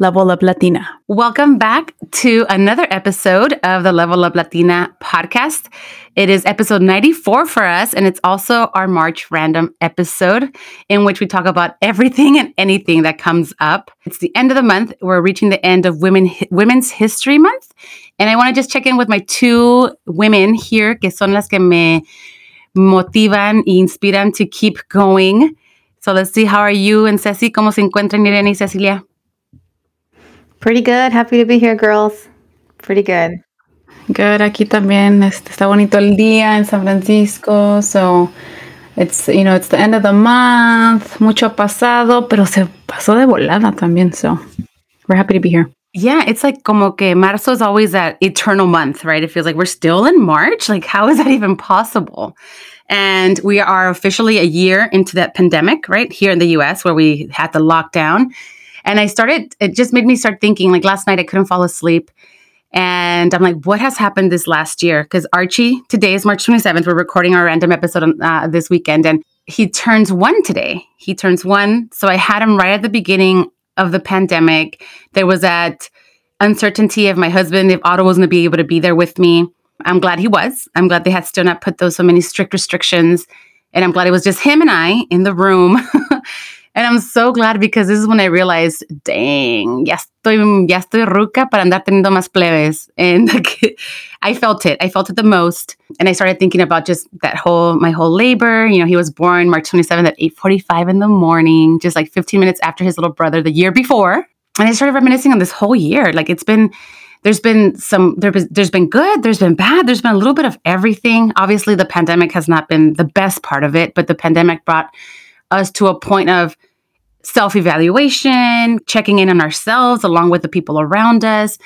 Level Up Latina. Welcome back to another episode of the Level Up Latina podcast. It is episode 94 for us, and it's also our March random episode in which we talk about everything and anything that comes up. It's the end of the month. We're reaching the end of Women Women's History Month, and I want to just check in with my two women here, que son las que me motivan y inspiran to keep going. So let's see, how are you and Ceci? ¿Cómo se encuentran Irene y Cecilia? Pretty good. Happy to be here, girls. Pretty good. Good. Aquí también este, está bonito el día en San Francisco. So it's, you know, it's the end of the month. Mucho pasado, pero se pasó de volada también. So we're happy to be here. Yeah, it's like como que marzo is always that eternal month, right? It feels like we're still in March. Like, how is that even possible? And we are officially a year into that pandemic, right? Here in the US, where we had the lockdown. And I started, it just made me start thinking like last night I couldn't fall asleep. And I'm like, what has happened this last year? Because Archie, today is March 27th. We're recording our random episode on, uh, this weekend. And he turns one today. He turns one. So I had him right at the beginning of the pandemic. There was that uncertainty of my husband, if Otto was going to be able to be there with me. I'm glad he was. I'm glad they had still not put those so many strict restrictions. And I'm glad it was just him and I in the room And I'm so glad because this is when I realized, dang, ya estoy, ya estoy ruca para andar teniendo más plebes. And like, I felt it. I felt it the most. And I started thinking about just that whole, my whole labor. You know, he was born March 27th at 8.45 in the morning, just like 15 minutes after his little brother the year before. And I started reminiscing on this whole year. Like it's been, there's been some there, there's been good there's been bad there's been a little bit of everything obviously the pandemic has not been the best part of it but the pandemic brought us to a point of self evaluation, checking in on ourselves along with the people around us.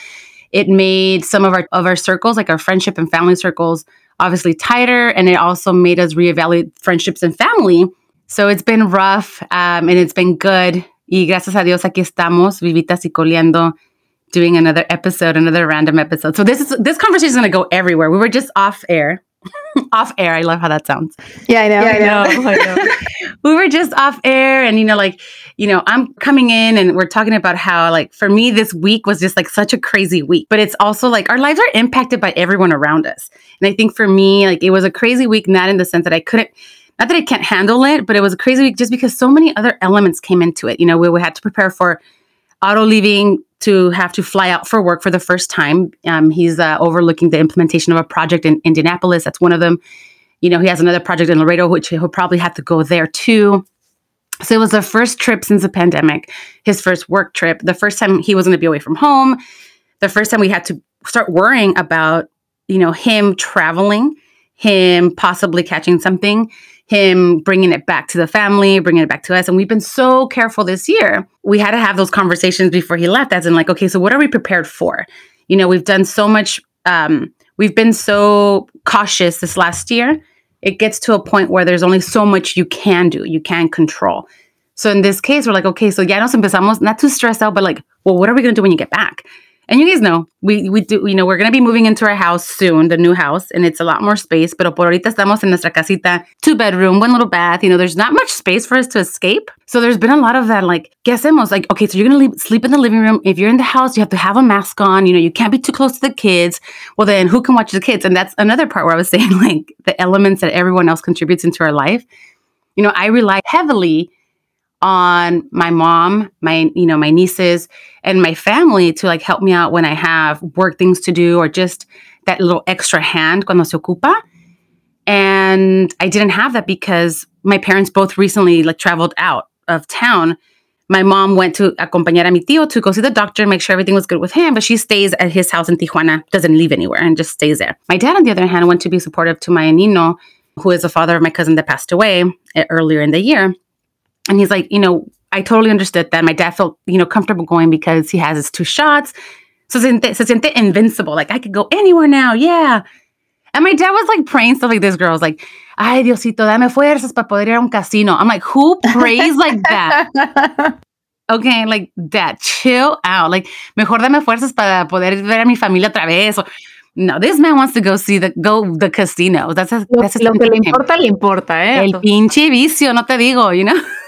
It made some of our of our circles, like our friendship and family circles, obviously tighter, and it also made us reevaluate friendships and family. So it's been rough, um, and it's been good. Y gracias a Dios aquí estamos, vivitas y coleando, doing another episode, another random episode. So this is this conversation is going to go everywhere. We were just off air off air. I love how that sounds. Yeah, I know. Yeah, I know. I know. we were just off air and you know like, you know, I'm coming in and we're talking about how like for me this week was just like such a crazy week. But it's also like our lives are impacted by everyone around us. And I think for me like it was a crazy week not in the sense that I couldn't not that I can't handle it, but it was a crazy week just because so many other elements came into it. You know, we, we had to prepare for Otto leaving to have to fly out for work for the first time. Um, he's uh, overlooking the implementation of a project in Indianapolis. That's one of them. You know, he has another project in Laredo, which he'll probably have to go there too. So it was the first trip since the pandemic, his first work trip, the first time he was going to be away from home, the first time we had to start worrying about, you know, him traveling, him possibly catching something him bringing it back to the family, bringing it back to us. And we've been so careful this year. We had to have those conversations before he left, as in, like, okay, so what are we prepared for? You know, we've done so much, um, we've been so cautious this last year. It gets to a point where there's only so much you can do, you can control. So in this case, we're like, okay, so ya nos empezamos, not too stressed out, but like, well, what are we going to do when you get back? And you guys know, we, we do, you know, we're going to be moving into our house soon, the new house, and it's a lot more space. Pero por ahorita estamos en nuestra casita, two bedroom, one little bath. You know, there's not much space for us to escape. So there's been a lot of that, like, ¿qué hacemos? Like, okay, so you're going to sleep in the living room. If you're in the house, you have to have a mask on. You know, you can't be too close to the kids. Well, then who can watch the kids? And that's another part where I was saying, like, the elements that everyone else contributes into our life. You know, I rely heavily on my mom, my you know, my nieces and my family to like help me out when I have work things to do or just that little extra hand cuando se ocupa. And I didn't have that because my parents both recently like traveled out of town. My mom went to acompañar a mi tío to go see the doctor, and make sure everything was good with him, but she stays at his house in Tijuana, doesn't leave anywhere and just stays there. My dad, on the other hand, went to be supportive to my Nino, who is the father of my cousin that passed away eh, earlier in the year. And he's like, you know, I totally understood that. My dad felt, you know, comfortable going because he has his two shots. So se siente invincible. Like I could go anywhere now. Yeah. And my dad was like praying stuff like this girl was like, ay, Diosito, dame fuerzas para poder ir a un casino. I'm like, who prays like that? okay, like, that. chill out. Like, mejor dame fuerzas para poder ver a mi familia otra vez. Or, no, this man wants to go see the go the casino. That's a, Lo, that's a lo que le importa, le importa, ¿eh? El pinche vicio, no te digo, you know?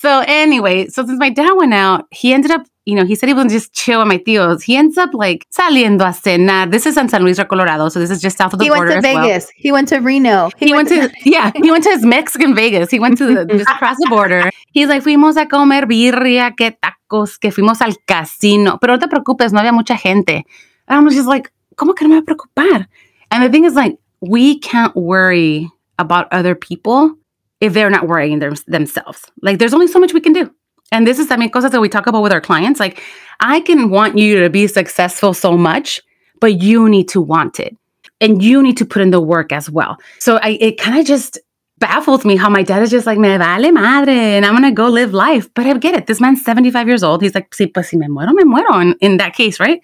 so anyway, so since my dad went out, he ended up, you know, he said he was just chill with my tios. He ends up like saliendo a cenar. This is in San Luis, Río Colorado. So this is just south of the He border. went to as well. Vegas. He went to Reno. He, went, to, yeah, he went to his Mexican Vegas. He went to the, just across the border. He's like, fuimos a comer birria, que tacos, que fuimos al casino. Pero no te preocupes, no había mucha gente. And I was just like, ¿cómo que no me va a preocupar? And the thing is like, we can't worry about other people if they're not worrying them, themselves. Like there's only so much we can do. And this is, I mean, cosas that we talk about with our clients. Like I can want you to be successful so much, but you need to want it and you need to put in the work as well. So I, it kind of just baffles me how my dad is just like, me vale madre, and I'm gonna go live life. But I get it. This man's 75 years old. He's like, sí, pues si me muero, me muero in, in that case, right?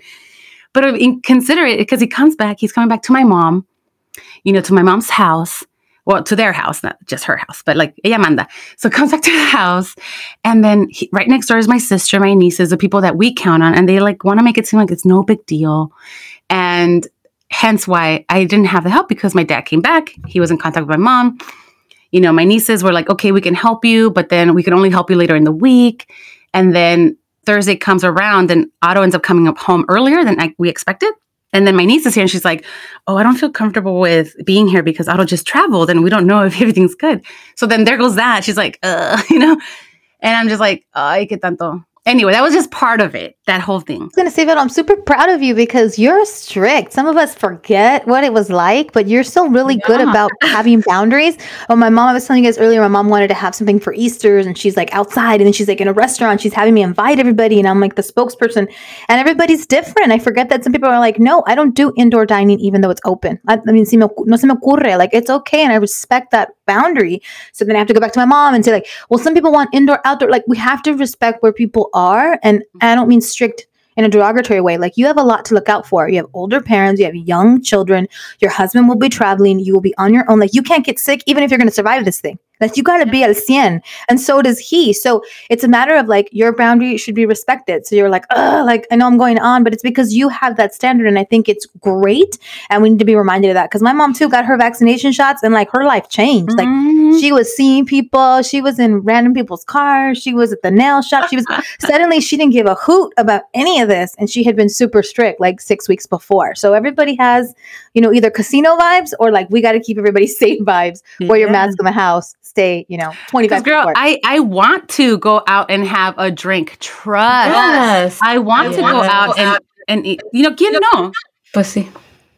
But uh, in, consider it because he comes back, he's coming back to my mom, you know, to my mom's house. Well, to their house, not just her house, but like ella manda. So comes back to the house, and then he, right next door is my sister, my nieces, the people that we count on, and they like want to make it seem like it's no big deal, and hence why I didn't have the help because my dad came back. He was in contact with my mom. You know, my nieces were like, okay, we can help you, but then we can only help you later in the week. And then Thursday comes around and Otto ends up coming up home earlier than I, we expected. And then my niece is here and she's like, Oh, I don't feel comfortable with being here because Otto just traveled and we don't know if everything's good. So then there goes that. She's like, uh, you know? And I'm just like, ay, que tanto. Anyway, that was just part of it, that whole thing. I was going to say that I'm super proud of you because you're strict. Some of us forget what it was like, but you're still really good about having boundaries. Oh, my mom, I was telling you guys earlier, my mom wanted to have something for Easter's and she's like outside and then she's like in a restaurant. She's having me invite everybody and I'm like the spokesperson and everybody's different. I forget that some people are like, no, I don't do indoor dining even though it's open. I, I mean, si me, no se me ocurre. Like, it's okay. And I respect that boundary. So then I have to go back to my mom and say like, well, some people want indoor, outdoor. Like we have to respect where people are. And I don't mean strict in a derogatory way. Like you have a lot to look out for. You have older parents, you have young children, your husband will be traveling, you will be on your own. Like you can't get sick even if you're going to survive this thing. Like you got to be al cien, and so does he. So it's a matter of like your boundary should be respected. So you're like, oh, like I know I'm going on, but it's because you have that standard, and I think it's great, and we need to be reminded of that. Because my mom too got her vaccination shots, and like her life changed. Like Mhm. she was seeing people. She was in random people's cars. She was at the nail shop. She was suddenly she didn't give a hoot about any of this, and she had been super strict like six weeks before. So everybody has, you know, either casino vibes or like we got to keep everybody safe vibes. Wear your mask in the house. Stay, you know, 25 Because five. girl, I, I want to go out and have a drink. Trust. Yes. I want to go out and, and eat. You know, ¿quién no? Pues sí.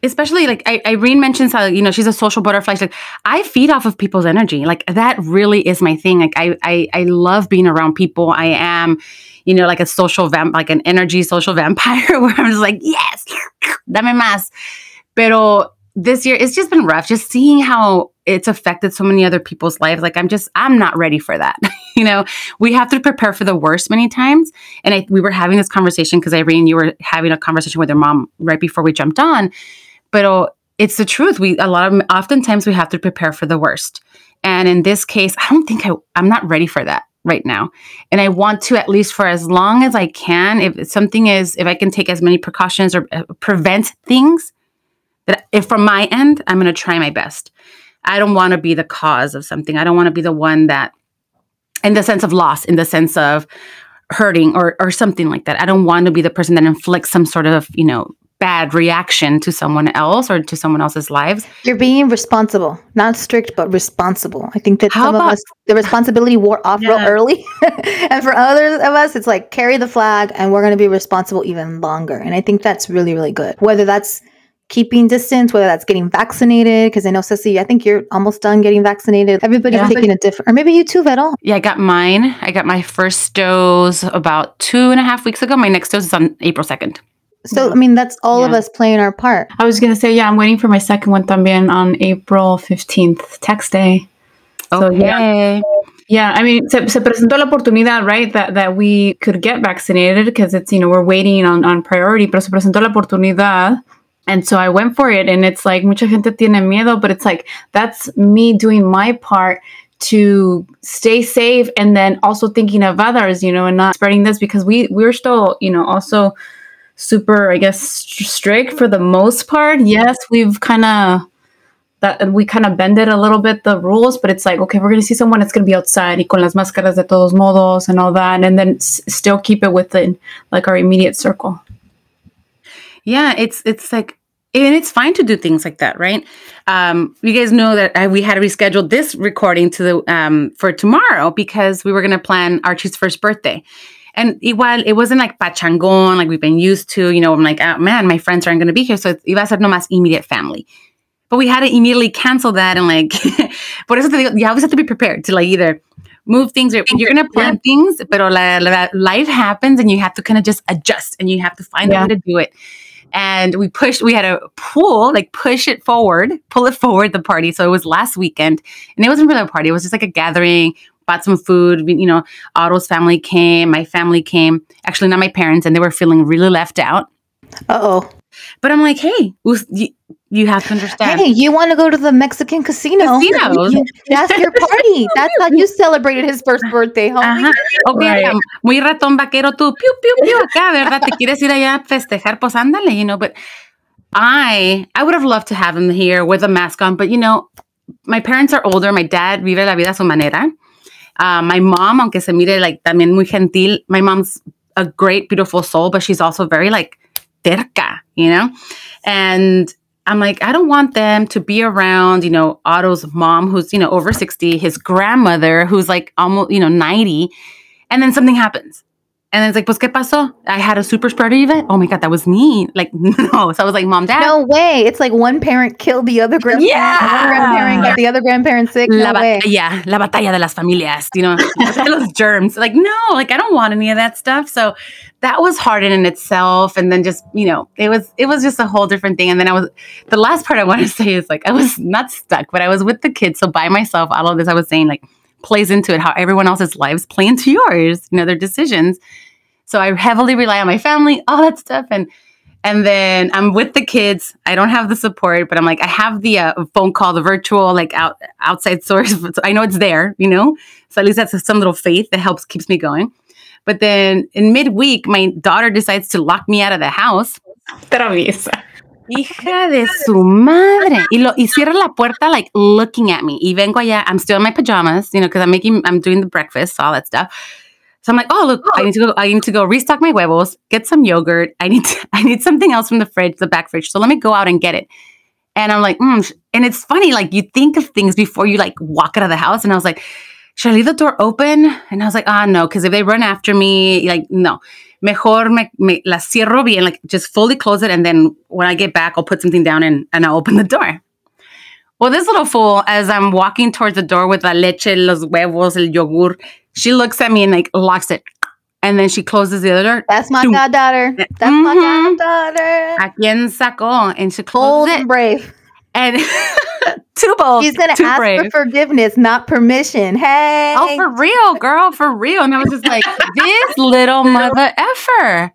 especially like I, Irene mentions how you know she's a social butterfly. She's like I feed off of people's energy. Like that really is my thing. Like I I, I love being around people. I am, you know, like a social vamp, like an energy social vampire, where I'm just like yes, dame más. Pero this year it's just been rough. Just seeing how it's affected so many other people's lives. Like I'm just I'm not ready for that. you know, we have to prepare for the worst many times. And I, we were having this conversation because Irene, you were having a conversation with your mom right before we jumped on but it's the truth. We a lot of oftentimes we have to prepare for the worst, and in this case, I don't think I I'm not ready for that right now, and I want to at least for as long as I can. If something is, if I can take as many precautions or uh, prevent things, that if from my end, I'm going to try my best. I don't want to be the cause of something. I don't want to be the one that, in the sense of loss, in the sense of hurting or or something like that. I don't want to be the person that inflicts some sort of you know bad reaction to someone else or to someone else's lives. You're being responsible, not strict, but responsible. I think that How some about- of us, the responsibility wore off real early. and for others of us, it's like carry the flag and we're going to be responsible even longer. And I think that's really, really good. Whether that's keeping distance, whether that's getting vaccinated, because I know, Ceci, I think you're almost done getting vaccinated. Everybody's Yeah. taking a different, or maybe you too, Vettel. Yeah, I got mine. I got my first dose about two and a half weeks ago. My next dose is on April 2nd. So, I mean, that's all of us playing our part. I was gonna say, yeah, I'm waiting for my second one también on April 15th, tax day. So, yeah. Okay. Yeah, I mean, se, se presentó la oportunidad, right, that, that we could get vaccinated because it's, you know, we're waiting on, on priority, pero se presentó la oportunidad. And so I went for it, and it's like, mucha gente tiene miedo, but it's like, that's me doing my part to stay safe and then also thinking of others, you know, and not spreading this because we we're still, you know, also super, I guess, st- strict for the most part. Yes, we've kind of that we kind of bended a little bit the rules, but it's like, okay, we're going to see someone that's going to be outside y con las máscaras de todos modos and all that, and then s- still keep it within like our immediate circle. Yeah, it's it's like and it's fine to do things like that, right? Um, you guys know that I, we had rescheduled this recording to the um, for tomorrow because we were going to plan Archie's first birthday. And igual, it wasn't like pachangon like we've been used to. You know, I'm like, oh, man, my friends aren't going to be here, so it iba a ser nomás immediate family. But we had to immediately cancel that and like, por eso te digo, you always have to be prepared to like either move things or you're gonna plan things, but la, la, life happens and you have to kind of just adjust and you have to find Yeah. a way to do it. And we pushed, we had a pull, like push it forward, pull it forward the party. So it was last weekend and it wasn't really a party, it was just like a gathering, bought some food. We- You know, Otto's family came, my family came, actually, not my parents, and they were feeling really left out. Uh oh. But I'm like, hey, you, you have to understand. Hey, you want to go to the Mexican casino? Casinos. That's your party. That's how you celebrated his first birthday, homie. Ajá. Ok, Right. muy ratón vaquero tú, piu, piu, piu, acá, ¿verdad? Te quieres ir allá a festejar, pues ándale, you know, but I, I would have loved to have him here with a mask on, but you know, my parents are older, my dad vive la vida a su manera. Uh, my mom, aunque se mire like también muy gentil, my mom's a great, beautiful soul, but she's also very like terca, you know? And I'm like, I don't want them to be around, you know, Otto's mom, who's, you know, over 60, his grandmother, who's like almost, you know, 90. And then something happens. And then it's like, pues, ¿qué pasó? I had a super spreader event. Oh my God, that was me. Like, no. So I was like, mom, dad. No way. It's like one parent killed the other grandparent. Yeah. One grandparent got the other grandparent sick. La No way. batalla, la batalla de las familias, you know, los germs. Like, no, like I don't want any of that stuff. So that was hard in itself. And then just, you know, it was it was just a whole different thing. And then I was the last part I want to say is like I was not stuck, but I was with the kids. So by myself, all of this I was saying like plays into it, how everyone else's lives play into yours, you know, their decisions. So I heavily rely on my family, all that stuff. And and then I'm with the kids. I don't have the support, but I'm like, I have the uh, phone call, the virtual, like out outside source. So I know it's there, you know. So at least that's some little faith that helps keeps me going. But then in midweek, my daughter decides to lock me out of the house. Traviesa. Hija de su madre. Y, lo, y cierra la puerta, like looking at me. Y vengo allá. I'm still in my pajamas, you know, because I'm making, I'm doing the breakfast, all that stuff. So I'm like, oh look, I need to go. I need to go restock my huevos, get some yogurt. I need, to, I need something else from the fridge, the back fridge. So let me go out and get it. And I'm like, mm. and it's funny, like you think of things before you like walk out of the house. And I was like, should I leave the door open? And I was like, ah, no, because if they run after me, like, no, mejor me, me la cierro bien, like just fully close it. And then when I get back, I'll put something down and, and I'll open the door. Well, this little fool, as I'm walking towards the door with la leche, los huevos, el yogur, she looks at me and like locks it. And then she closes the other door. That's my Doom. goddaughter. That's my Mhm. goddaughter. ¿A quién sacó? And she Bold closes and it. brave. And too bold. She's gonna ask brave. for forgiveness, not permission. Hey. Oh, for real, girl, for real. And I was just like, this little mother effer.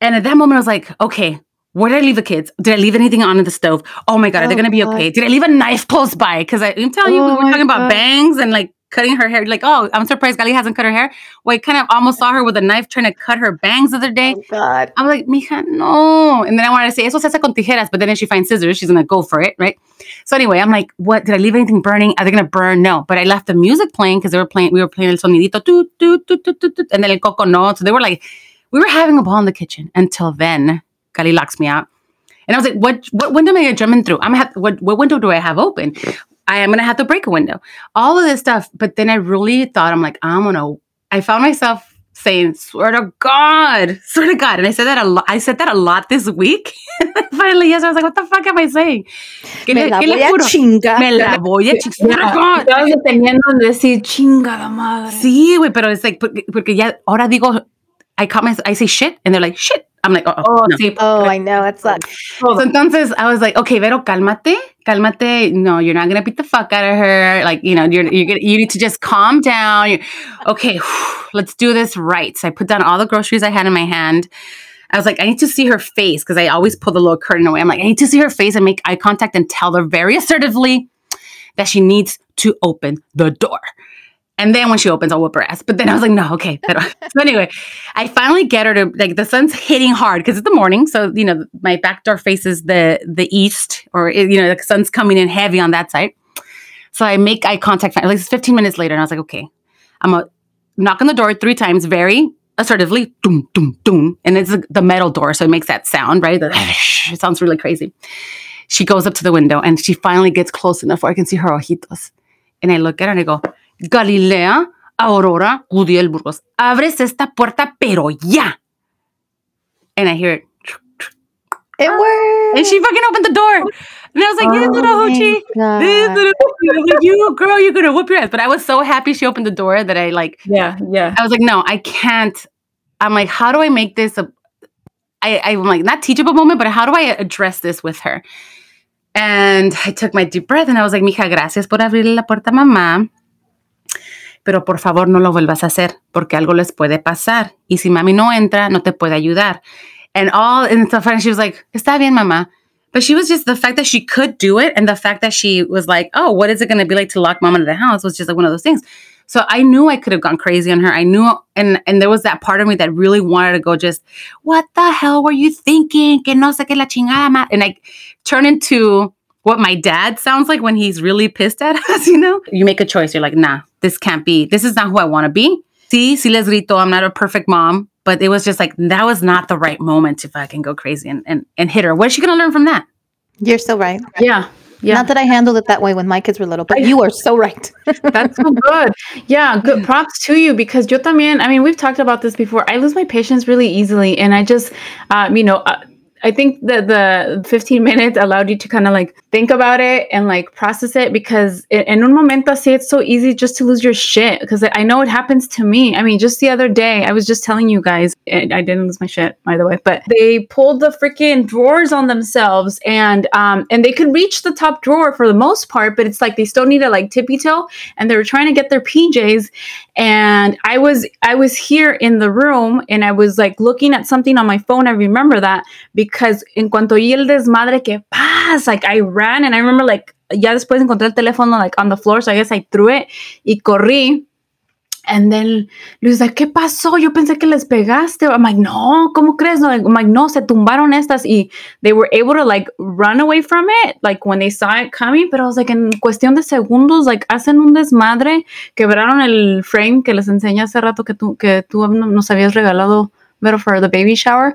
And at that moment, I was like, okay, where did I leave the kids? Did I leave anything on in the stove? Oh my God, are they Oh, going to be God. okay? Did I leave a knife close by? Because I'm telling you, we Oh, were my talking about bangs and like cutting her hair. Like, oh, I'm surprised Gali hasn't cut her hair. Well, I kind of almost saw her with a knife trying to cut her bangs the other day. Oh, God. I'm like, mija, no. And then I wanted to say, eso se hace con tijeras, but then if she finds scissors, she's going to go for it, right? So anyway, I'm like, what? Did I leave anything burning? Are they going to burn? No. But I left the music playing because they were playing, we were playing el sonidito, toot, toot, toot, toot, toot, toot, and then el coco no. So they were like, we were having a ball in the kitchen until then. Gali locks me out. And I was like, what, what window am I jumping through? I'm gonna have, what, what window do I have open? I am going to have to break a window. All of this stuff. But then I really thought, I'm like, I'm going to, I found myself saying, swear to God, swear to God. And I said that a lot. I said that a lot this week. Finally, yes, I was like, what the fuck am I saying? ¿Qué Me le- la qué le voy a chingar. Me la voy a chingar. Swear to God. Estabas deteniendo en decir chingada madre. Sí, güey, pero es like, porque, porque ya, ahora digo, I call my, I say shit, and they're like, shit. I'm like, oh, oh, Oh, no. sí. Oh, I know. That sucks. So entonces I was like, okay, Vero, cálmate, cálmate. No, you're not gonna beat the fuck out of her. Like, you know, you're you're gonna, you need to just calm down. you okay, let's do this right. So I put down all the groceries I had in my hand. I was like, I need to see her face because I always pull the little curtain away. I'm like, I need to see her face and make eye contact and tell her very assertively that she needs to open the door. And then when she opens, I'll whoop her ass. But then I was like, no, okay. So anyway, I finally get her to like the sun's hitting hard because it's the morning. So you know, my back door faces the the east, or eh, you know, the sun's coming in heavy on that side. So I make eye contact. Like it's 15 minutes later, and I was like, okay, I'm gonna knock on the door three times, very assertively, doom, doom, doom, and it's the metal door, so it makes that sound, right? It sounds really crazy. She goes up to the window, and she finally gets close enough where I can see her ojitos. And I look at her and I go, Galilea, Aurora, Gudiel Burgos, abres esta puerta, pero ya. And I hear it. It ah. worked. And she fucking opened the door. And I was like, oh this little hoochie. This little hoochie. I was like, you girl, you're gonna whoop your ass. But I was so happy she opened the door that I like Yeah, yeah. I was like, no, I can't. I'm like, how do I make this a I, I'm like not teachable moment, but how do I address this with her? And I took my deep breath and I was like, mija, gracias por abrir la puerta mamá. Pero por favor no lo vuelvas a hacer porque algo les puede pasar. Y si mami no entra, no te puede ayudar. And all and stuff. And she was like, está bien, mamá. But she was just the fact that she could do it and the fact that she was like, oh, what is it going to be like to lock mom into the house was just like one of those things. So I knew I could have gone crazy on her. I knew, and and there was that part of me that really wanted to go just, what the hell were you thinking? Que no sé qué la chingada, ma-" and I turn into what my dad sounds like when he's really pissed at us. You know, you make a choice. You're like, nah, this can't be. This is not who I want to be. Sí, sí les grito. I'm not a perfect mom, but it was just like that was not the right moment to fucking go crazy and and, and hit her. What is she gonna learn from that? You're so right. Yeah. Yeah. Not that I handled it that way when my kids were little, but you are so right. That's so good. Yeah, good props to you because yo también, I mean, we've talked about this before. I lose my patience really easily. And I just, um, you know, uh, I think that the 15 minutes allowed you to kind of like think about it and like process it because in, un momento así it's so easy just to lose your shit because I know it happens to me. I mean, just the other day, I was just telling you guys, and I didn't lose my shit by the way, but they pulled the freaking drawers on themselves and um and they could reach the top drawer for the most part, but it's like they still need to like tippy toe and they were trying to get their PJs and I was I was here in the room and I was like looking at something on my phone. I remember that because en cuanto oí el desmadre que paz, like I ran and I remember like ya después encontré el teléfono like on the floor, so I guess I threw it y corrí. And then Luis like, ¿qué pasó? Yo pensé que les pegaste. I'm like, no, ¿cómo crees? No, I'm like, no, se tumbaron estas y they were able to like run away from it, like when they saw it coming. Pero I was like, en cuestión de segundos, like hacen un desmadre, quebraron el frame que les enseñé hace rato que tú, que tú nos habías regalado, pero for the baby shower.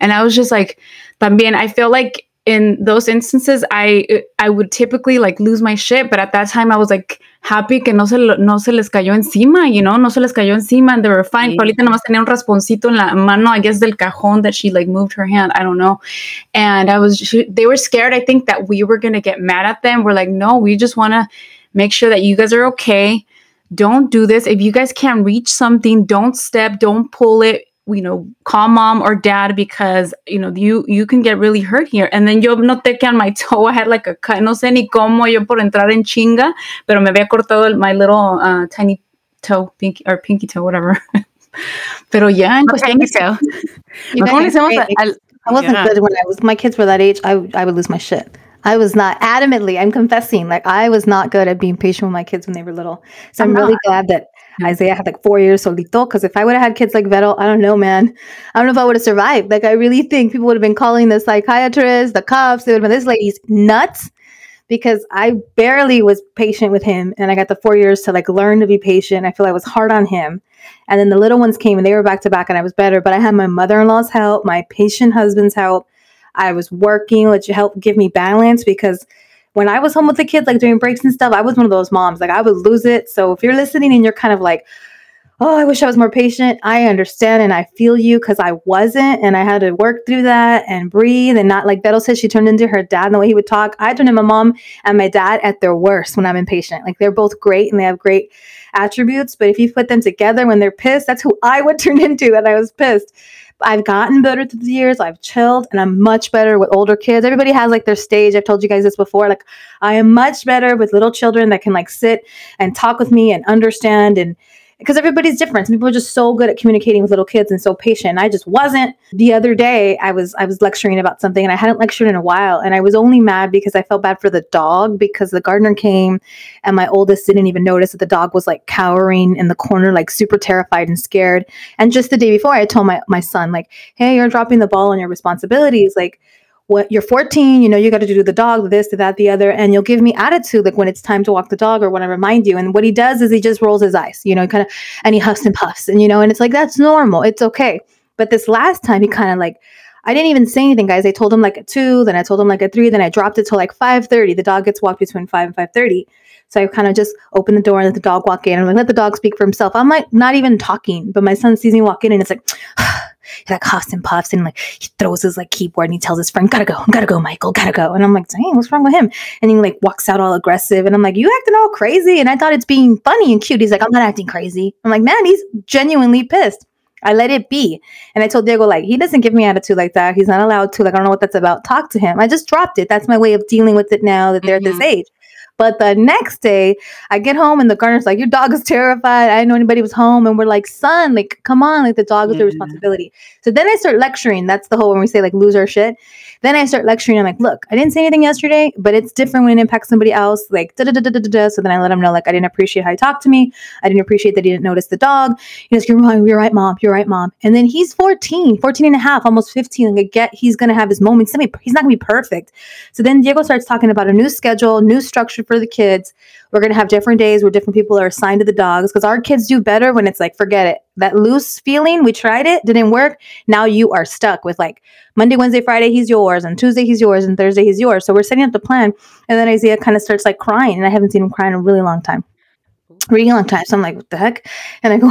And I was just like, también, I feel like in those instances, I I would typically like lose my shit, but at that time I was like happy que no se, lo- no se les cayó encima, you know, no se les cayó encima and they were fine. Sí. Paulita nomás tenía un rasponcito en la mano, I guess del cajón that she like moved her hand, I don't know. And I was, she, they were scared, I think, that we were gonna get mad at them. We're like, no, we just wanna make sure that you guys are okay. Don't do this. If you guys can't reach something, don't step, don't pull it. You know, call mom or dad because you know you you can get really hurt here. And then yo noté que on my toe I had like a cut. No sé ni cómo yo por entrar en chinga, pero me había cortado el- my little uh, tiny toe, pinky or pinky toe, whatever. pero ya en cuestión de- so. You ¿Cómo le guys- hacemos al- I wasn't Yeah. good when I was. My kids were that age. I would- I would lose my shit. I was not adamantly. I'm confessing. Like I was not good at being patient with my kids when they were little. So I'm, I'm really glad that Mm-hmm. Isaiah had like four years solito. Because if I would have had kids like Vettel, I don't know, man. I don't know if I would have survived. Like I really think people would have been calling the psychiatrist, the cops. They would have been this lady's nuts. Because I barely was patient with him, and I got the four years to like learn to be patient. I feel I was hard on him. And then the little ones came and they were back to back and I was better. But I had my mother in law's help, my patient husband's help. I was working, which helped give me balance because when I was home with the kids, like during breaks and stuff, I was one of those moms. Like I would lose it. So if you're listening and you're kind of like, oh, I wish I was more patient, I understand and I feel you because I wasn't. And I had to work through that and breathe and not like Vero said, she turned into her dad and the way he would talk. I turned into my mom and my dad at their worst when I'm impatient. Like they're both great and they have great attributes. But if you put them together when they're pissed, that's who I would turn into when I was pissed. I've gotten better through the years. I've chilled and I'm much better with older kids. Everybody has like their stage. I've told you guys this before. Like I am much better with little children that can like sit and talk with me and understand and because everybody's different. Some people are just so good at communicating with little kids and so patient. I just wasn't. The other day, I was I was lecturing about something, and I hadn't lectured in a while, and I was only mad because I felt bad for the dog because the gardener came, and my oldest didn't even notice that the dog was like cowering in the corner, like super terrified and scared. And just the day before, I told my my son like, "Hey, you're dropping the ball on your responsibilities, like." What you're 14, you know, you got to do the dog, this, that, the other, and you'll give me attitude like when it's time to walk the dog or when I remind you. And what he does is he just rolls his eyes, you know, kind of, and he huffs and puffs, and you know, and it's like that's normal, it's okay. But this last time, he kind of like, I didn't even say anything, guys. I told him like at two, then I told him like at three, then I dropped it till like five thirty. The dog gets walked between five and five thirty. So I kind of just open the door and let the dog walk in. I'm like, let the dog speak for himself. I'm like not even talking, but my son sees me walk in and it's like he like huffs and puffs and like he throws his like keyboard and he tells his friend, "Gotta go, I'm gotta go, Michael, gotta go." And I'm like, "Dang, what's wrong with him?" And he like walks out all aggressive, and I'm like, "You acting all crazy?" And I thought it's being funny and cute. He's like, "I'm not acting crazy." I'm like, "Man, he's genuinely pissed." I let it be. And I told Diego, like, he doesn't give me attitude like that. He's not allowed to. Like, I don't know what that's about. Talk to him. I just dropped it. That's my way of dealing with it now that they're mm-hmm. this age. But the next day, I get home and the gardener's like, Your dog is terrified. I didn't know anybody was home. And we're like, Son, like, come on. Like, the dog is the mm. responsibility. So then I start lecturing. That's the whole when we say, like, lose our shit. Then I start lecturing. I'm like, look, I didn't say anything yesterday, but it's different when it impacts somebody else. Like, da da da da da da. So then I let him know, like, I didn't appreciate how he talked to me. I didn't appreciate that he didn't notice the dog. He goes, You're wrong. You're right, mom. You're right, mom. And then he's 14, 14 and a half, almost 15. Like, I get he's going to have his moments. He's not going to be perfect. So then Diego starts talking about a new schedule, new structure for the kids. We're going to have different days where different people are assigned to the dogs because our kids do better when it's like, forget it. That loose feeling, we tried it, didn't work. Now you are stuck with like Monday, Wednesday, Friday, he's yours, and Tuesday, he's yours, and Thursday, he's yours. So we're setting up the plan. And then Isaiah kind of starts like crying, and I haven't seen him cry in a really long time. Really long time. So I'm like, what the heck? And I go,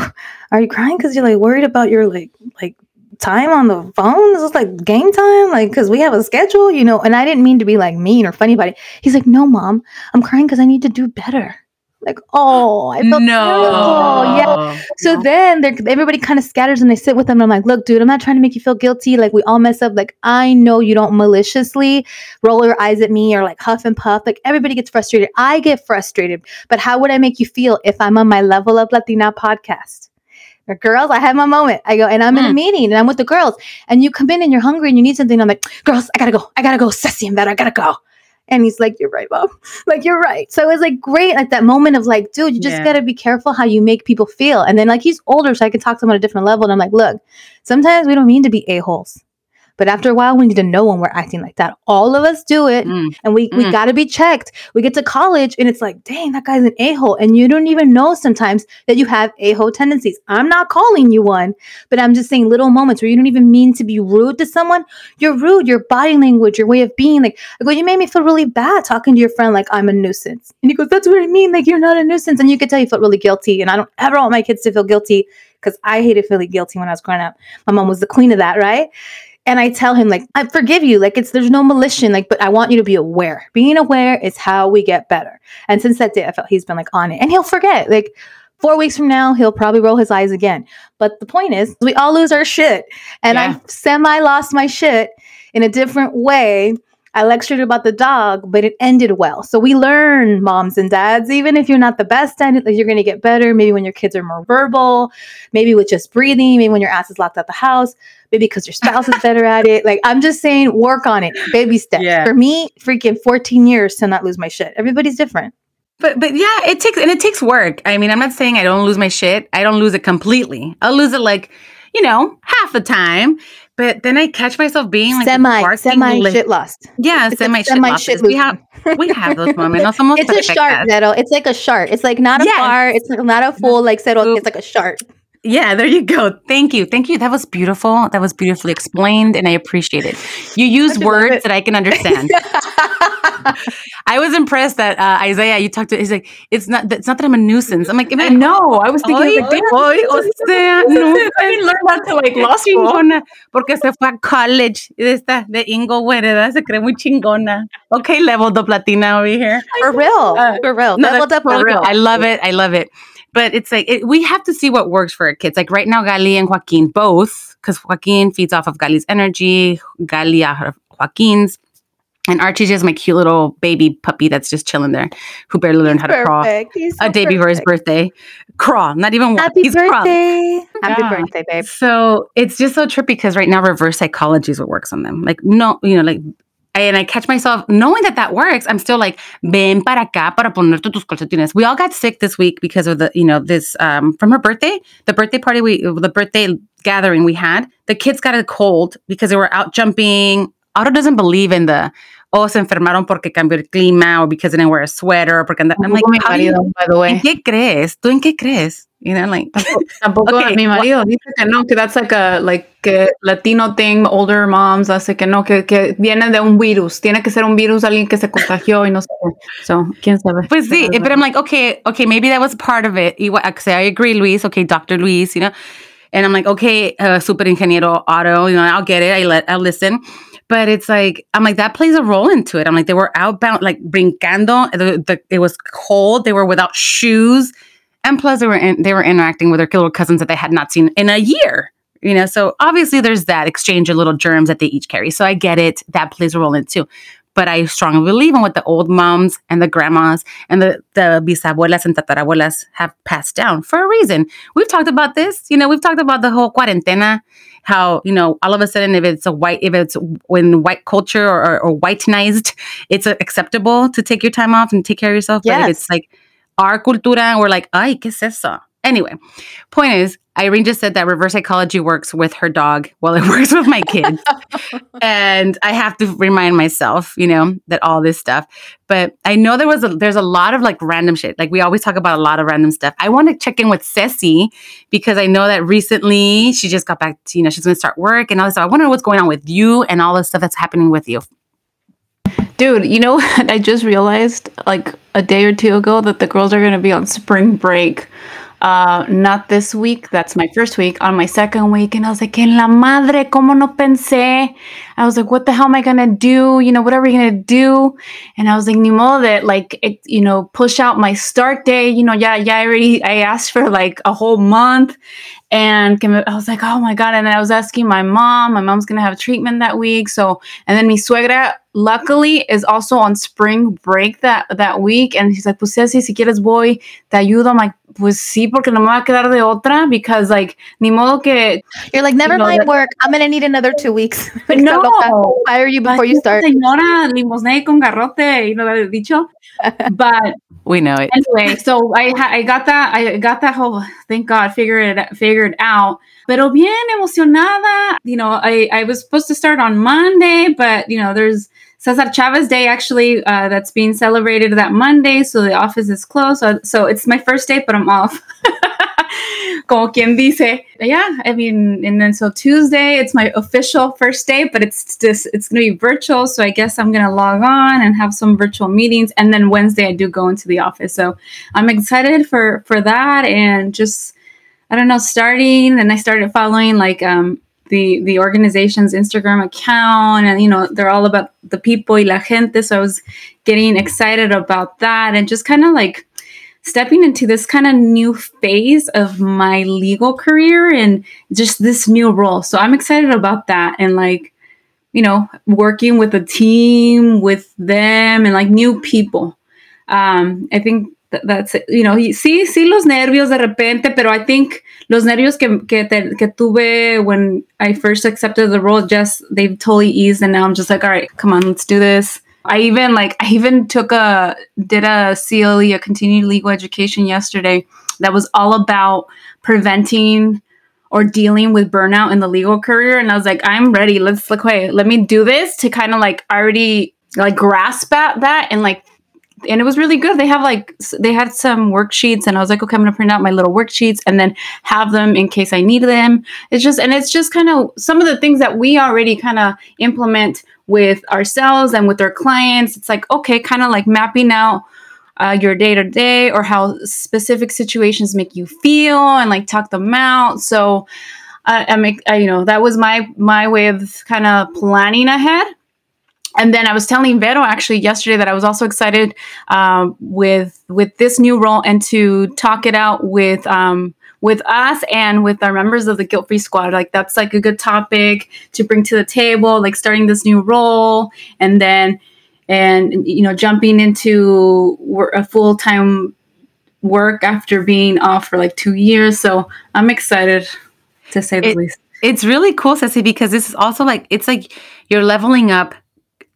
Are you crying because you're like worried about your like like time on the phone? This is like game time, like because we have a schedule, you know. And I didn't mean to be like mean or funny about it. He's like, no, mom, I'm crying because I need to do better. Like, oh, I felt no, yeah. So then everybody kind of scatters and they sit with them. And I'm like, look, dude, I'm not trying to make you feel guilty. Like we all mess up. Like I know you don't maliciously roll your eyes at me or like huff and puff. Like everybody gets frustrated. I get frustrated. But how would I make you feel if I'm on my Level Up Latina podcast? Girls, I have my moment. I go, and I'm mm. in a mm. meeting and I'm with the girls. And you come in and you're hungry and you need something. I'm like, girls, I gotta go. I gotta go. Ceci and better. I gotta go. And he's like, You're right, mom. Like, you're right. So it was like great, like that moment of like, dude, you just yeah. gotta be careful how you make people feel. And then like he's older, so I can talk to him on a different level. And I'm like, look, sometimes we don't mean to be a-holes. But after a while, we need to know when we're acting like that. All of us do it, mm. and we, mm. we got to be checked. We get to college, and it's like, dang, that guy's an a hole. And you don't even know sometimes that you have a hole tendencies. I'm not calling you one, but I'm just saying little moments where you don't even mean to be rude to someone. You're rude, your body language, your way of being. Like, I go, you made me feel really bad talking to your friend like I'm a nuisance. And he goes, that's what I mean. Like, you're not a nuisance. And you could tell you felt really guilty. And I don't ever want my kids to feel guilty because I hated feeling guilty when I was growing up. My mom was the queen of that, right? And I tell him like I forgive you like it's there's no malicious like but I want you to be aware. Being aware is how we get better. And since that day I felt he's been like on it and he'll forget like 4 weeks from now he'll probably roll his eyes again. But the point is we all lose our shit and yeah. I semi lost my shit in a different way I lectured about the dog, but it ended well. So we learn, moms and dads, even if you're not the best at it, like you're going to get better. Maybe when your kids are more verbal, maybe with just breathing, maybe when your ass is locked out the house, maybe because your spouse is better at it. Like I'm just saying, work on it, baby steps. Yeah. For me, freaking 14 years to not lose my shit. Everybody's different. But but yeah, it takes and it takes work. I mean, I'm not saying I don't lose my shit. I don't lose it completely. I'll lose it like you know, half the time. But then I catch myself being like semi, semi li- shit lost. Yeah, semi, semi shit lost. We have we have those moments. No it's a shart, Neto. It's like a shart. It's like not a yes. bar. It's like not a full like settle. It's like a shart. Yeah, there you go. Thank you. Thank you. That was beautiful. That was beautifully explained and I appreciate it. You use words that I can understand. I was impressed that uh, Isaiah, you talked to, he's like, it's not, it's not that I'm a nuisance. I'm like, I know. I was thinking, oy, like, oy, o sea, no. I learned that to like law school. Porque se fue a college de esta, de Inglewood, ¿verdad? Se cree muy chingona. Okay, leveled up Latina over here. For real. Uh, for real. No, leveled up for real. I love it. I love it. But it's like it, we have to see what works for our kids. Like right now, Gali and Joaquin both, because Joaquin feeds off of Gali's energy, Gali uh, off of Joaquin's. And Archie's just my cute little baby puppy that's just chilling there, who barely learned how to crawl He's a day before his birthday. Crawl, not even walk. Happy He's crawling. birthday. Happy Yeah. birthday, babe. So it's just so trippy because right now reverse psychology is what works on them. Like no, you know, like. And I catch myself knowing that that works. I'm still like, ven para acá para ponerte tus calcetines. We all got sick this week because of the, you know, this um from her birthday, the birthday party we, the birthday gathering we had. The kids got a cold because they were out jumping. Otto doesn't believe in the oh se enfermaron porque cambió el clima or because they didn't wear a sweater. Or porque and I'm like, mi how do you- marido, by the way. ¿en qué crees? ¿Tú en qué crees? You know, like Tampoco Okay, mi marido dice que no, que that's like a like Latino thing, older moms hace que no, que, que viene de un virus, tiene que ser un virus alguien que se contagió y no sé. So, quién sabe. Pues sí, but I'm like, okay, okay, maybe that was part of it. I agree, Luis. Okay, Dr. Luis, you know. And I'm like, okay, uh, super ingeniero Otto, you know, I'll get it. I let, I'll listen. But it's like, I'm like, that plays a role into it. I'm like, they were outbound, like brincando. The, the, it was cold. They were without shoes. And plus they were, in, they were interacting with their little cousins that they had not seen in a year. You know, so obviously there's that exchange of little germs that they each carry. So I get it. That plays a role in it too. But I strongly believe in what the old moms and the grandmas and the, the bisabuelas and tatarabuelas have passed down for a reason. We've talked about this. You know, we've talked about the whole cuarentena, how, you know, all of a sudden, if it's a white, if it's when white culture or, or, or whitenized, it's acceptable to take your time off and take care of yourself. But if it's like our cultura, and we're like, ay, ¿qué es eso? Anyway, point is, Irene just said that reverse psychology works with her dog. Well, it works with my kids. and I have to remind myself, you know, that all this stuff. But I know there was a there's a lot of like random shit. Like we always talk about a lot of random stuff. I want to check in with Ceci because I know that recently she just got back to, you know, she's gonna start work and all this stuff. I wonder what's going on with you and all the stuff that's happening with you. Dude, you know what? I just realized like a day or two ago that the girls are going to be on spring break. Uh, not this week. That's my first week. On my second week, and I was like, "En la madre, cómo no pensé?" I was like, "What the hell am I gonna do? You know, what are we gonna do?" And I was like, "Ni modo that like it, you know, push out my start day. You know, yeah, yeah. I already I asked for like a whole month, and I was like, oh my god. And I was asking my mom. My mom's gonna have treatment that week, so and then mi suegra luckily is also on spring break that that week and he's like pues Ceci, si quieres voy te ayudo I'm like pues sí porque no me va a quedar de otra because like ni modo que You're like, never know mind that- work. I'm gonna need another two weeks. but no Fire you before you start. señora limosnea con garrote you know that dicho but We know it. anyway, so I I got that I got that whole thank God figured it figured out. Pero bien emocionada. You know, I I was supposed to start on Monday, but you know, there's Cesar Chavez Day actually uh, that's being celebrated that Monday, so the office is closed. So, so it's my first day, but I'm off. Como quien dice. Yeah, I mean, and then so Tuesday, it's my official first day, but it's just it's gonna be virtual. So I guess I'm gonna log on and have some virtual meetings, and then Wednesday I do go into the office. So I'm excited for for that, and just I don't know, starting. And I started following like um the the organization's Instagram account, and you know they're all about the people y la gente. So I was getting excited about that, and just kind of like stepping into this kind of new phase of my legal career and just this new role. So I'm excited about that, and like you know working with a team with them and like new people. Um, I think th- that's it. you know y- sí sí los nervios de repente, pero I think los nervios que, que, te- que tuve when I first accepted the role just they've totally eased and now I'm just like all right come on let's do this. I even like I even took a did a CLE a continued legal education yesterday that was all about preventing or dealing with burnout in the legal career and I was like I'm ready let's like wait let me do this to kind of like already like grasp at that and like and it was really good. They have like they had some worksheets, and I was like, okay, I'm gonna print out my little worksheets and then have them in case I need them. It's just and it's just kind of some of the things that we already kind of implement with ourselves and with our clients. It's like okay, kind of like mapping out uh, your day to day or how specific situations make you feel and like talk them out. So. Uh, I make you know that was my my way of kind of planning ahead and then I was telling Vero actually yesterday that I was also excited um, with with this new role and to talk it out with um, with us and with our members of the Guilt Free Squad. Like that's like a good topic to bring to the table, like starting this new role, and then and you know jumping into wor- a full-time work after being off for like two years so i'm excited to say the It- least It's really cool, Ceci, because this is also like it's like you're leveling up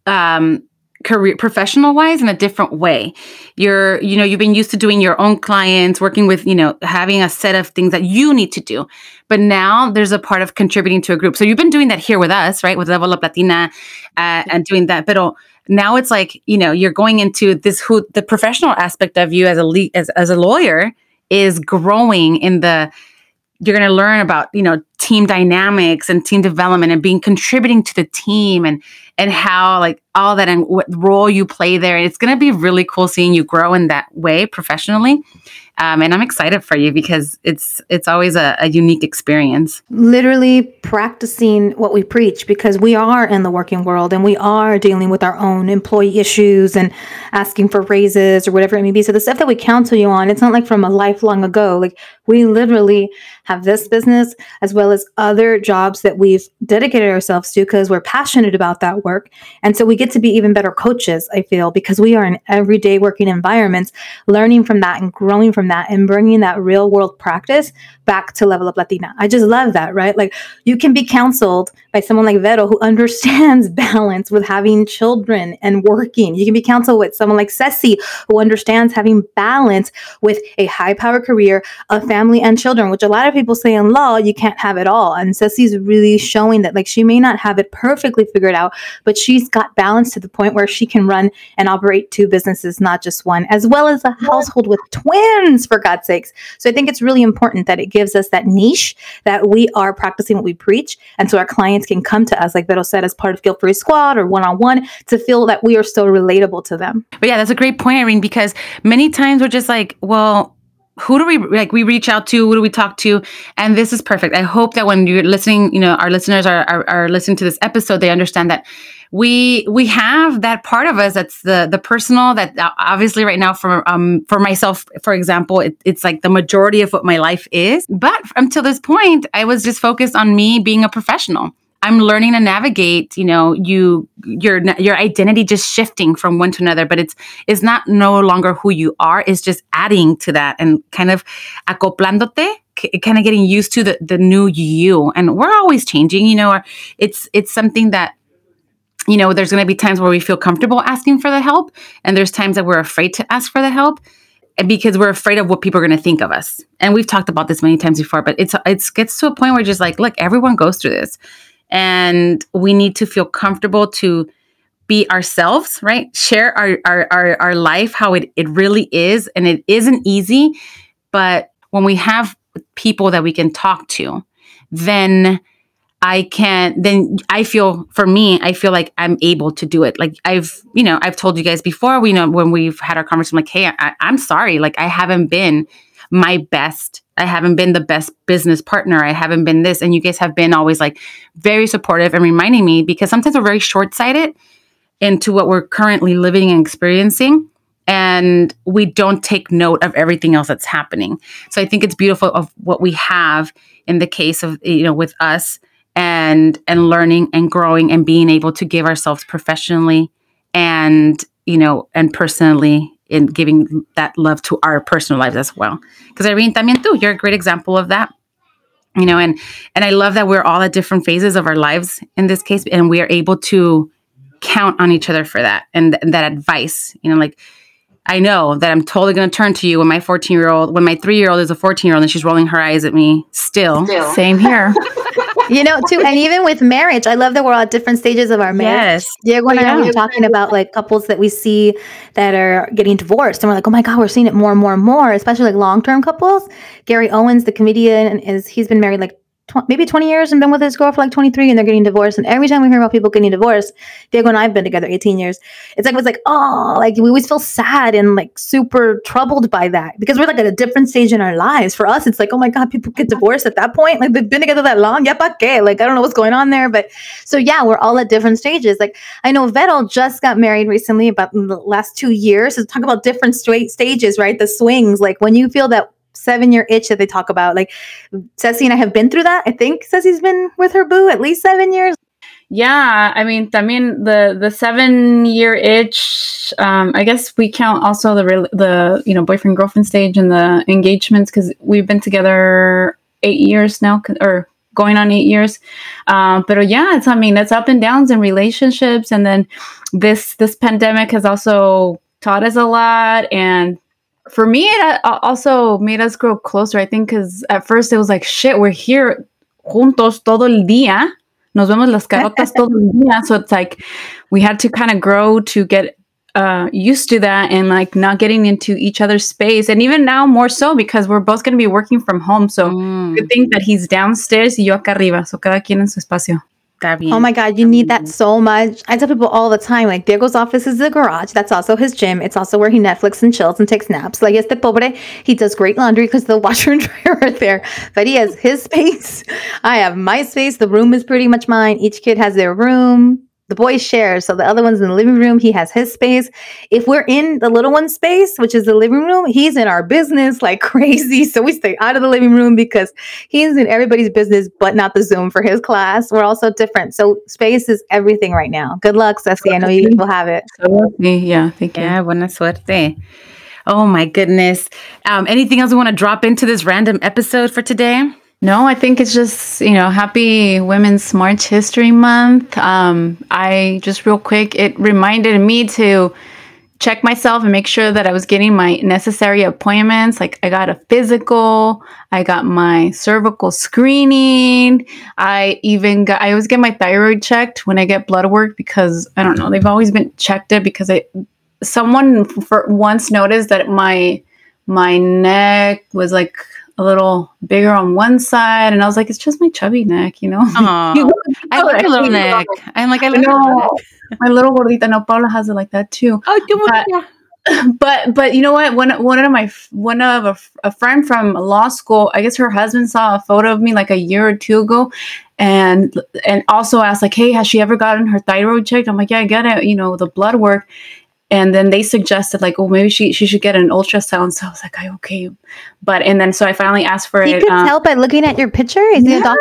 um career professional wise in a different way. You're, you know, you've been used to doing your own clients, working with, you know, having a set of things that you need to do. But now there's a part of contributing to a group. So you've been doing that here with us, right? With Level Up Latina uh, and doing that. But now it's like, you know, you're going into this who the professional aspect of you as a le- as, as a lawyer is growing in the you're going to learn about you know team dynamics and team development and being contributing to the team and and how like all that and what role you play there and it's going to be really cool seeing you grow in that way professionally um, and i'm excited for you because it's it's always a, a unique experience literally practicing what we preach because we are in the working world and we are dealing with our own employee issues and asking for raises or whatever it may be. So the stuff that we counsel you on, it's not like from a lifelong ago. Like we literally have this business as well as other jobs that we've dedicated ourselves to because we're passionate about that work. And so we get to be even better coaches, I feel, because we are in everyday working environments, learning from that and growing from that and bringing that real world practice back to Level Up Latina. I just love that, right? Like you can be counseled by someone like Vero who understands balance with having children and working. You can be counseled with someone like Ceci who understands having balance with a high power career, a family and children, which a lot of people say in law, you can't have it all. And Ceci's really showing that like she may not have it perfectly figured out, but she's got balance to the point where she can run and operate two businesses, not just one, as well as a household with twins, for God's sakes. So I think it's really important that it gives us that niche that we are practicing what we preach. And so our clients can come to us, like Vero said, as part of Guilt Free Squad or one on one to feel that we are still relatable to them. But yeah, that's a great point, Irene, because many times we're just like, well, who do we like we reach out to who do we talk to? And this is perfect. I hope that when you're listening you know our listeners are, are, are listening to this episode they understand that we we have that part of us that's the the personal that uh, obviously right now for um for myself for example it, it's like the majority of what my life is. But until this point i was just focused on me being a professional I'm learning to navigate, you know, you your your identity just shifting from one to another, but it's it's not no longer who you are. It's just adding to that and kind of acoplándote, kind of getting used to the the new you. And we're always changing, you know. It's it's something that you know. There's going to be times where we feel comfortable asking for the help, and there's times that we're afraid to ask for the help because we're afraid of what people are going to think of us. And we've talked about this many times before, but it's it gets to a point where just like, look, everyone goes through this and we need to feel comfortable to be ourselves right? Share our our our, our life how it, it really is. And it isn't easy but when we have people that we can talk to then i can then i feel for me i feel like i'm able to do it. Like i've you know i've told you guys before we know when we've had our conversation like hey I, i'm sorry. Like i haven't been my best I haven't been the best business partner. I haven't been this. And you guys have been always like very supportive and reminding me because sometimes we're very short sighted into what we're currently living and experiencing. And we don't take note of everything else that's happening. So I think it's beautiful of what we have in the case of, you know, with us and and learning and growing and being able to give ourselves professionally and, you know, and personally in giving that love to our personal lives as well. Because Irene, también tú, you're a great example of that. You know, and and I love that we're all at different phases of our lives in this case, and we are able to count on each other for that and, and that advice. You know, like I know that I'm totally going to turn to you when my 14 year old, when my three year old is a 14 year old and she's rolling her eyes at me still. Same here. you know, too, and even with marriage, I love that we're all at different stages of our marriage. Yes. Diego and I Yeah. were talking about like couples that we see that are getting divorced, and we're like, oh my god, we're seeing it more and more and more, especially like long term couples. Gary Owens, the comedian, is he's been married like. Tw- Maybe 20 years and been with his girl for like 23 and they're getting divorced. And every time we hear about people getting divorced, Diego and I have been together 18 years. It's like, it's like, oh, like we always feel sad and like super troubled by that because we're like at a different stage in our lives. For us, it's like, oh my God, people get divorced at that point. Like they've been together that long. Yeah, qué? Like, I don't know what's going on there. But so yeah, we're all at different stages. Like I know Vettel just got married recently about the last two years. So talk about different straight stages, right? The swings. Like when you feel that seven year itch that they talk about. Like Ceci and I have been through that. I think Ceci's been with her boo at least seven years. Yeah, I mean, también the the seven year itch. Um, I guess we count also the rel- the you know boyfriend girlfriend stage and the engagements because we've been together eight years now, or going on eight years. Um, but yeah, it's I mean it's up and downs in relationships, and then this this pandemic has also taught us a lot and for me it uh, also made us grow closer i think because at first it was like shit we're here juntos todo el día. Nos vemos las carotas todo el día. So it's like we had to kind of grow to get uh, used to that and like not getting into each other's space. And even now more so because we're both going to be working from home. So Mm, good thing that he's downstairs y yo acá arriba. So cada quien en su espacio bien. Oh my God, you need that so much. I tell people all the time, like, Diego's office is the garage. That's also his gym. It's also where he Netflix and chills and takes naps. Like, este pobre, he does great laundry because the washer and dryer are there. But he has his space. I have my space. The room is pretty much mine. Each kid has their room. The boys share. So the other one's in the living room. He has his space. If we're in the little one's space, which is the living room, he's in our business like crazy. So we stay out of the living room because he's in everybody's business, but not the Zoom for his class. We're all so different. So space is everything right now. Good luck, Ceci. I know you will have it. so yeah thank you Yeah, buena suerte. Oh my goodness. Um, anything else we want to drop into this random episode for today? No, I think it's just, you know, happy Women's March History Month. Um, I just real quick, it reminded me to check myself and make sure that I was getting my necessary appointments. Like I got a physical, I got my cervical screening. I even got, I always get my thyroid checked when I get blood work because I don't know, they've always been checked it because I, someone for once noticed that my, my neck was like a little bigger on one side, and I was like, it's just my chubby neck, you know. You I like your little neck. I'm like, I I like your little know. my little gordita. No, Paula has it like that too. Oh, qué But-. But but you know what? One one of my one of a, a friend from law school. I guess her husband saw a photo of me like a year or two ago, and and also asked like, hey, has she ever gotten her thyroid checked? I'm like, yeah, I get it. You know, the blood work. And then they suggested like, oh, maybe she she should get an ultrasound. So I was like, I okay. But and then so I finally asked for He it. could um, tell by looking at your picture. Is he a doctor?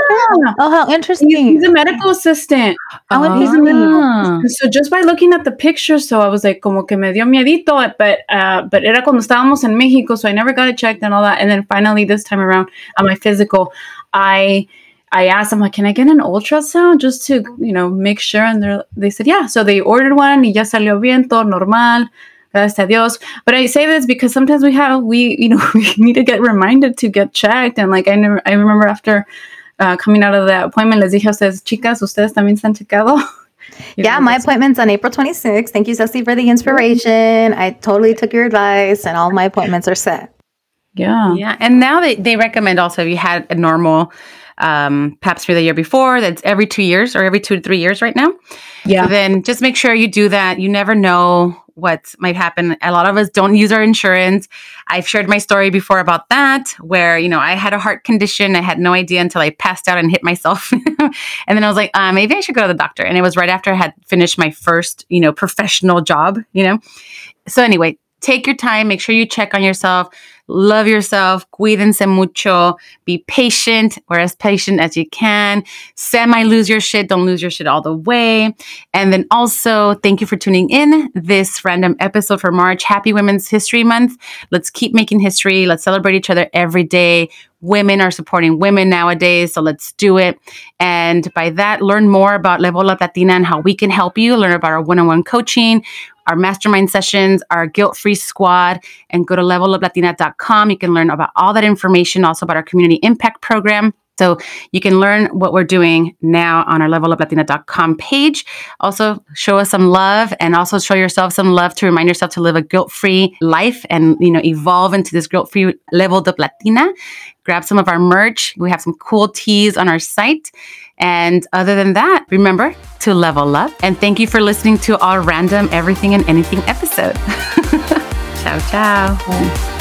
Oh, how interesting. he's a medical assistant. Oh, He's a medical Ah. So just by looking at the picture, so I was like, como que me dio miedito, but uh, but era cuando estábamos en Mexico, so I never got it checked and all that. And then finally this time around on my physical, I I asked them like, can I get an ultrasound just to you know make sure? And they they said yeah. So they ordered one y ya salió bien, todo normal. Gracias a Dios. But I say this because sometimes we have we you know we need to get reminded to get checked. And like I never I remember after uh, coming out of that appointment, les dije a ustedes, chicas, ustedes también se han checado. You Yeah, my appointment's on April 26th. Thank you, Ceci, for the inspiration. I totally took your advice, and all my appointments are set. Yeah. Yeah, and now they, they recommend also if you had a normal um, pap smear the year before, that's every two years or every two to three years right now. Yeah. So then just make sure you do that. You never know what might happen. A lot of us don't use our insurance. I've shared my story before about that, where, you know, I had a heart condition. I had no idea until I passed out and hit myself. and then I was like, uh, maybe I should go to the doctor. And it was right after I had finished my first, you know, professional job, you know. So anyway, take your time, make sure you check on yourself, love yourself, cuídense mucho, be patient or as patient as you can, semi lose your shit, don't lose your shit all the way. And then also, thank you for tuning in this random episode for March. Happy Women's History Month. Let's keep making history. Let's celebrate each other every day. Women are supporting women nowadays, so let's do it. And by that, learn more about Level Up Latina and how we can help you. Learn about our one on one coaching, our mastermind sessions, our guilt free squad, and go to leveluplatina.com. You can learn about all that information, also about our community impact program. So you can learn what we're doing now on our leveluplatina.com page. Also, show us some love and also show yourself some love to remind yourself to live a guilt-free life and you know evolve into this guilt-free level up Latina. Grab some of our merch. We have some cool tees on our site. And other than that, remember to level up. And thank you for listening to our random everything and anything episode. ciao, ciao.